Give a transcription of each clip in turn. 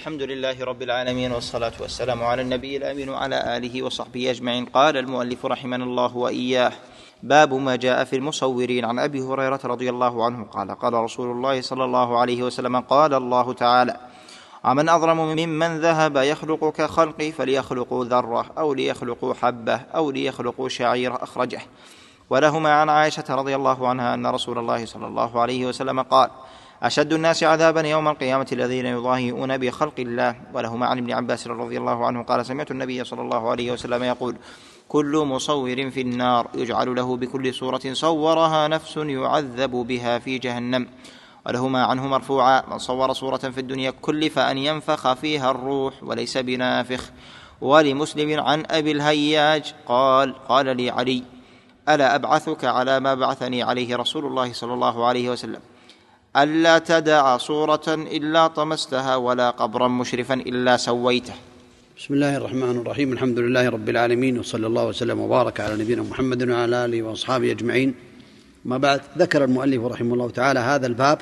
الحمد لله رب العالمين والصلاة والسلام على النبي الأمين وعلى آله وصحبه أجمعين. قال المؤلف رحمنا الله وإياه باب ما جاء في المصورين. عن أبي هريرة رضي الله عنه قال قال رسول الله صلى الله عليه وسلم قال الله تعالى ومن أظلم ممن ذهب يخلق كخلقي فليخلقوا ذرة أو ليخلقوا حبة أو ليخلقوا شعيرة أخرجه. ولهما عن عائشة رضي الله عنها أن رسول الله صلى الله عليه وسلم قال أشد الناس عذابا يوم القيامة الذين يضاهئون بخلق الله. ولهما عن ابن عباس رضي الله عنه قال سمعت النبي صلى الله عليه وسلم يقول كل مصور في النار يجعل له بكل صورة صورها نفس يعذب بها في جهنم. ولهما عنه مرفوعا من صور صورة في الدنيا كلف أن ينفخ فيها الروح وليس بنافخ. ولمسلم عن أبي الهياج قال قال لي علي ألا أبعثك على ما بعثني عليه رسول الله صلى الله عليه وسلم؟ ألا تدع صورة إلا طمستها ولا قبرا مشرفا إلا سويته. بسم الله الرحمن الرحيم. الحمد لله رب العالمين وصلى الله وسلم وبارك على نبينا محمد وعلى آله وأصحابه أجمعين. ما بعد ذكر المؤلف رحمه الله تعالى هذا الباب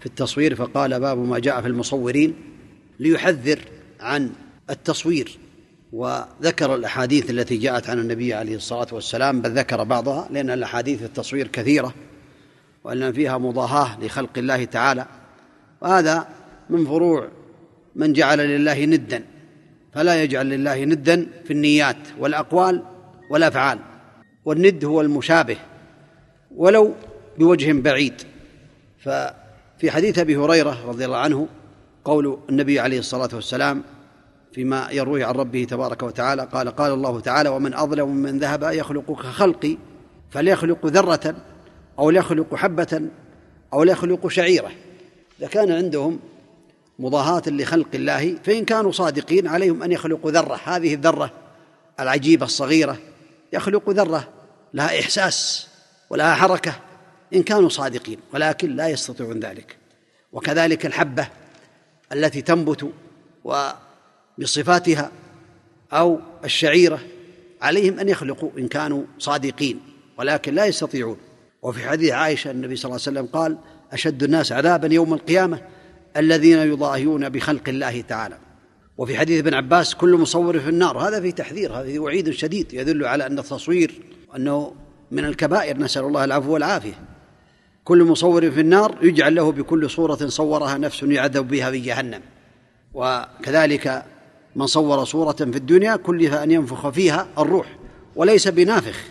في التصوير فقال باب ما جاء في المصورين ليحذر عن التصوير. وذكر الأحاديث التي جاءت عن النبي عليه الصلاة والسلام بل ذكر بعضها لأن الأحاديث التصوير كثيرة. وأن فيها مضاهاة لخلق الله تعالى. وهذا من فروع من جعل لله ندا فلا يجعل لله ندا في النيات والأقوال والأفعال والند هو المشابه ولو بوجه بعيد. ففي حديث أبي هريرة رضي الله عنه قول النبي عليه الصلاة والسلام فيما يرويه عن ربه تبارك وتعالى قال قال الله تعالى ومن أظلم من ذهب يخلق كخلقي فليخلق ذرة أو ليخلق حبة أو ليخلق شعيرة. إذا كان عندهم مضاهاة لخلق الله فإن كانوا صادقين عليهم أن يخلقوا ذرة. هذه الذرة العجيبة الصغيرة يخلق ذرة لها إحساس ولها حركة إن كانوا صادقين ولكن لا يستطيعون ذلك. وكذلك الحبة التي تنبت وبصفاتها أو الشعيرة عليهم أن يخلقوا إن كانوا صادقين ولكن لا يستطيعون. وفي حديث عائشة النبي صلى الله عليه وسلم قال أشد الناس عذابا يوم القيامة الذين يضاهيون بخلق الله تعالى. وفي حديث ابن عباس كل مصور في النار. هذا في تحذير هذا وعيد شديد يدل على أن التصوير أنه من الكبائر. نسأل الله العفو والعافية. كل مصور في النار يجعل له بكل صورة صورها نفس يعذب بها في جهنم. وكذلك من صور صورة في الدنيا كلف أن ينفخ فيها الروح وليس بنافخ.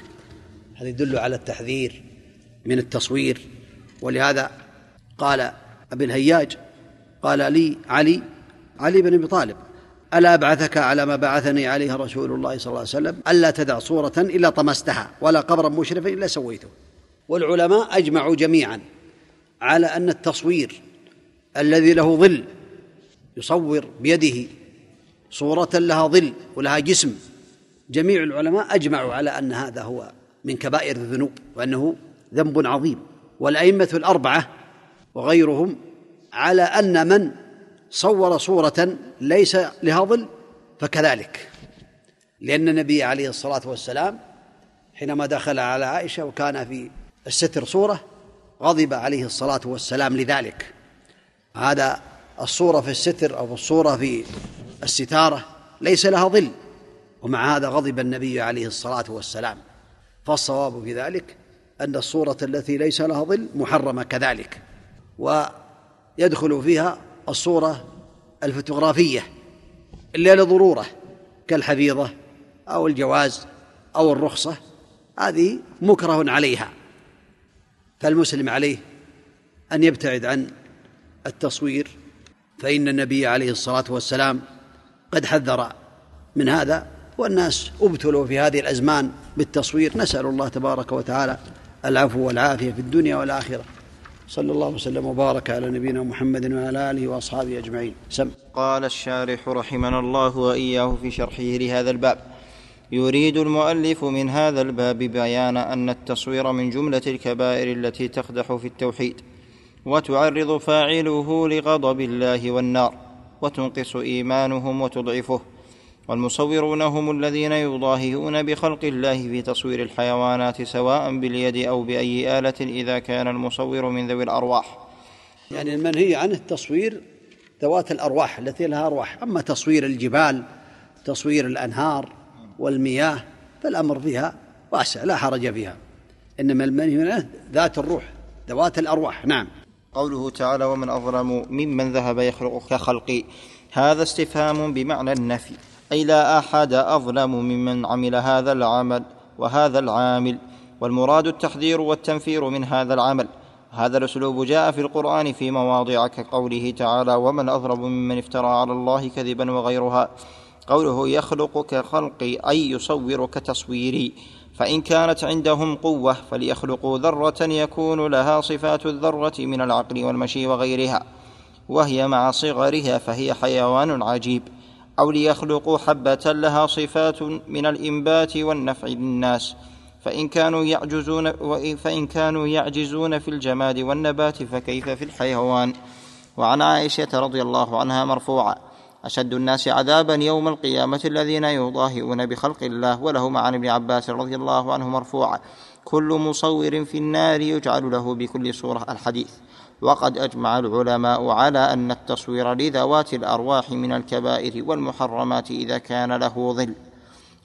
هذا يدل على التحذير. من التصوير. ولهذا قال أبي الهياج قال لي علي علي بن أبي طالب ألا أبعثك على ما بعثني عليه رسول الله صلى الله عليه وسلم؟ ألا تدع صورة إلا طمستها ولا قبرا مشرفا إلا سويته. والعلماء أجمعوا جميعا على أن التصوير الذي له ظل يصور بيده صورة لها ظل ولها جسم. جميع العلماء أجمعوا على أن هذا هو من كبائر الذنوب وأنه ذنب عظيم. والأئمة الأربعة وغيرهم على أن من صور صورة ليس لها ظل فكذلك. لأن النبي عليه الصلاة والسلام حينما دخل على عائشة وكان في الستر صورة غضب عليه الصلاة والسلام لذلك. هذا الصورة في الستر أو الصورة في الستارة ليس لها ظل ومع هذا غضب النبي عليه الصلاة والسلام. فالصواب في ذلك أن الصورة التي ليس لها ظل محرمة كذلك ويدخل فيها الصورة الفوتوغرافية إلا لضرورة كالحفيظة أو الجواز أو الرخصة هذه مكره عليها. فالمسلم عليه أن يبتعد عن التصوير فإن النبي عليه الصلاة والسلام قد حذر من هذا والناس ابتلوا في هذه الأزمان بالتصوير. نسأل الله تبارك وتعالى العفو والعافية في الدنيا والآخرة. صلى الله وسلم وبارك على نبينا محمد وعلى آله وأصحابه أجمعين. سم. قال الشارح رحمنا الله وإياه في شرحه لهذا الباب. يريد المؤلف من هذا الباب بيان أن التصوير من جملة الكبائر التي تقدح في التوحيد وتعرض فاعله لغضب الله والنار وتنقص إيمانهم وتضعفه. والمصورون هم الذين يضاهئون بخلق الله في تصوير الحيوانات سواء باليد أو بأي آلة إذا كان المصور من ذوي الأرواح. يعني المنهي عن التصوير ذوات الأرواح التي لها أرواح أما تصوير الجبال تصوير الأنهار والمياه فالأمر فيها واسع لا حرج فيها. إنما المنهي من ذات الروح ذوات الأرواح نعم. قوله تعالى ومن أظلم ممن ذهب يخلق كخلقي. هذا استفهام بمعنى النفي. أي لا أحد أظلم ممن عمل هذا العمل وهذا العامل والمراد التحذير والتنفير من هذا العمل. هذا الأسلوب جاء في القرآن في مواضع كقوله تعالى ومن أظلم ممن افترى على الله كذبا وغيرها قوله يخلق كخلقي أي يصور كتصويري فإن كانت عندهم قوة فليخلقوا ذرة يكون لها صفات الذرة من العقل والمشي وغيرها وهي مع صغرها فهي حيوان عجيب. أو ليخلقوا حبة لها صفات من الإنبات والنفع للناس فإن كانوا يعجزون فإن كانوا يعجزون في الجماد والنبات فكيف في الحيوان؟ وعن عائشة رضي الله عنها مرفوعا أشد الناس عذابا يوم القيامة الذين يضاهئون بخلق الله ولهما عن ابن عباس رضي الله عنه مرفوعا كل مصور في النار يجعل له بكل صورة الحديث. وقد أجمع العلماء على أن التصوير لذوات الأرواح من الكبائر والمحرمات إذا كان له ظل.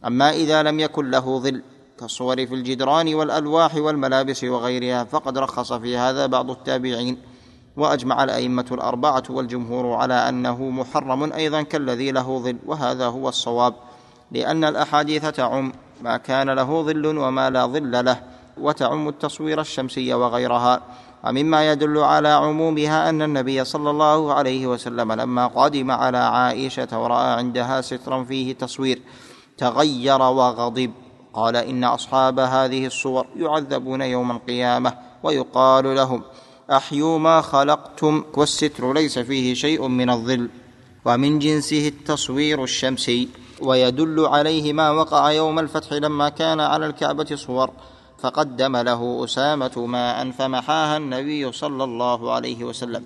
أما إذا لم يكن له ظل كالصور في الجدران والألواح والملابس وغيرها فقد رخص في هذا بعض التابعين. وأجمع الأئمة الأربعة والجمهور على أنه محرم أيضا كالذي له ظل وهذا هو الصواب. لأن الأحاديث تعم ما كان له ظل وما لا ظل له. وتعم التصوير الشمسي وغيرها. ومما يدل على عمومها أن النبي صلى الله عليه وسلم لما قدم على عائشة ورأى عندها سترا فيه تصوير تغير وغضب. قال إن أصحاب هذه الصور يعذبون يوم القيامة ويقال لهم أحيوا ما خلقتم والستر ليس فيه شيء من الظل. ومن جنسه التصوير الشمسي. ويدل عليه ما وقع يوم الفتح لما كان على الكعبة صور. فقدم له أسامة ماء فمحاها النبي صلى الله عليه وسلم.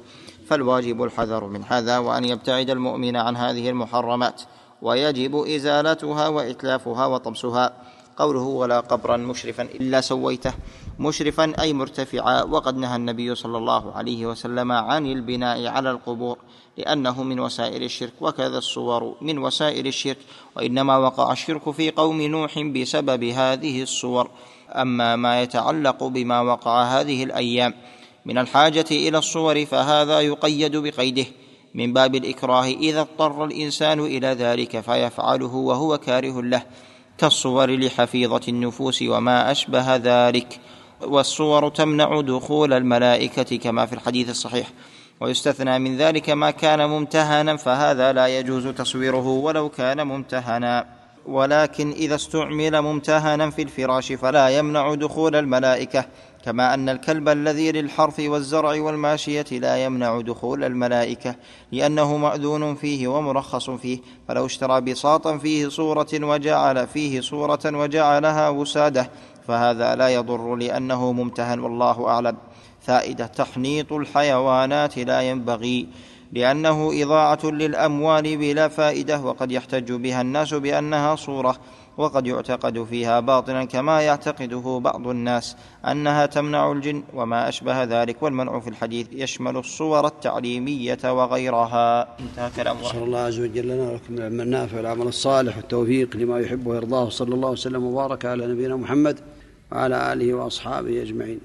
فالواجب الحذر من هذا وأن يبتعد المؤمن عن هذه المحرمات ويجب إزالتها وإتلافها وطمسها. قوله ولا قبرا مشرفا إلا سويته مشرفا أي مرتفعا. وقد نهى النبي صلى الله عليه وسلم عن البناء على القبور لأنه من وسائل الشرك وكذا الصور من وسائل الشرك. وإنما وقع الشرك في قوم نوح بسبب هذه الصور. أما ما يتعلق بما وقع هذه الأيام من الحاجة إلى الصور فهذا يقيد بقيده. من باب الإكراه إذا اضطر الإنسان إلى ذلك فيفعله وهو كاره له كالصور لحفيظة النفوس وما أشبه ذلك. والصور تمنع دخول الملائكة كما في الحديث الصحيح. ويستثنى من ذلك ما كان ممتهنا فهذا لا يجوز تصويره ولو كان ممتهنا. ولكن إذا استعمل ممتهنا في الفراش فلا يمنع دخول الملائكة كما أن الكلب الذي للحرث والزرع والماشية لا يمنع دخول الملائكة لأنه مأذون فيه ومرخص فيه فلو اشترى بساطا فيه صورة وجعل فيه صورة وجعلها وسادة فهذا لا يضر لأنه ممتهن والله أعلم. فائدة تحنيط الحيوانات لا ينبغي. لأنه إضاعة للأموال بلا فائدة وقد يحتج بها الناس بأنها صورة وقد يعتقد فيها باطلا كما يعتقده بعض الناس أنها تمنع الجن وما أشبه ذلك والمنع في الحديث يشمل الصور التعليمية وغيرها. انتهى كلام نسأل الله عز وجل لنا ولكم العلم النافع والعمل الصالح والتوفيق لما يحب ويرضاه صلى الله وسلم وبارك على نبينا محمد وعلى آله وأصحابه أجمعين.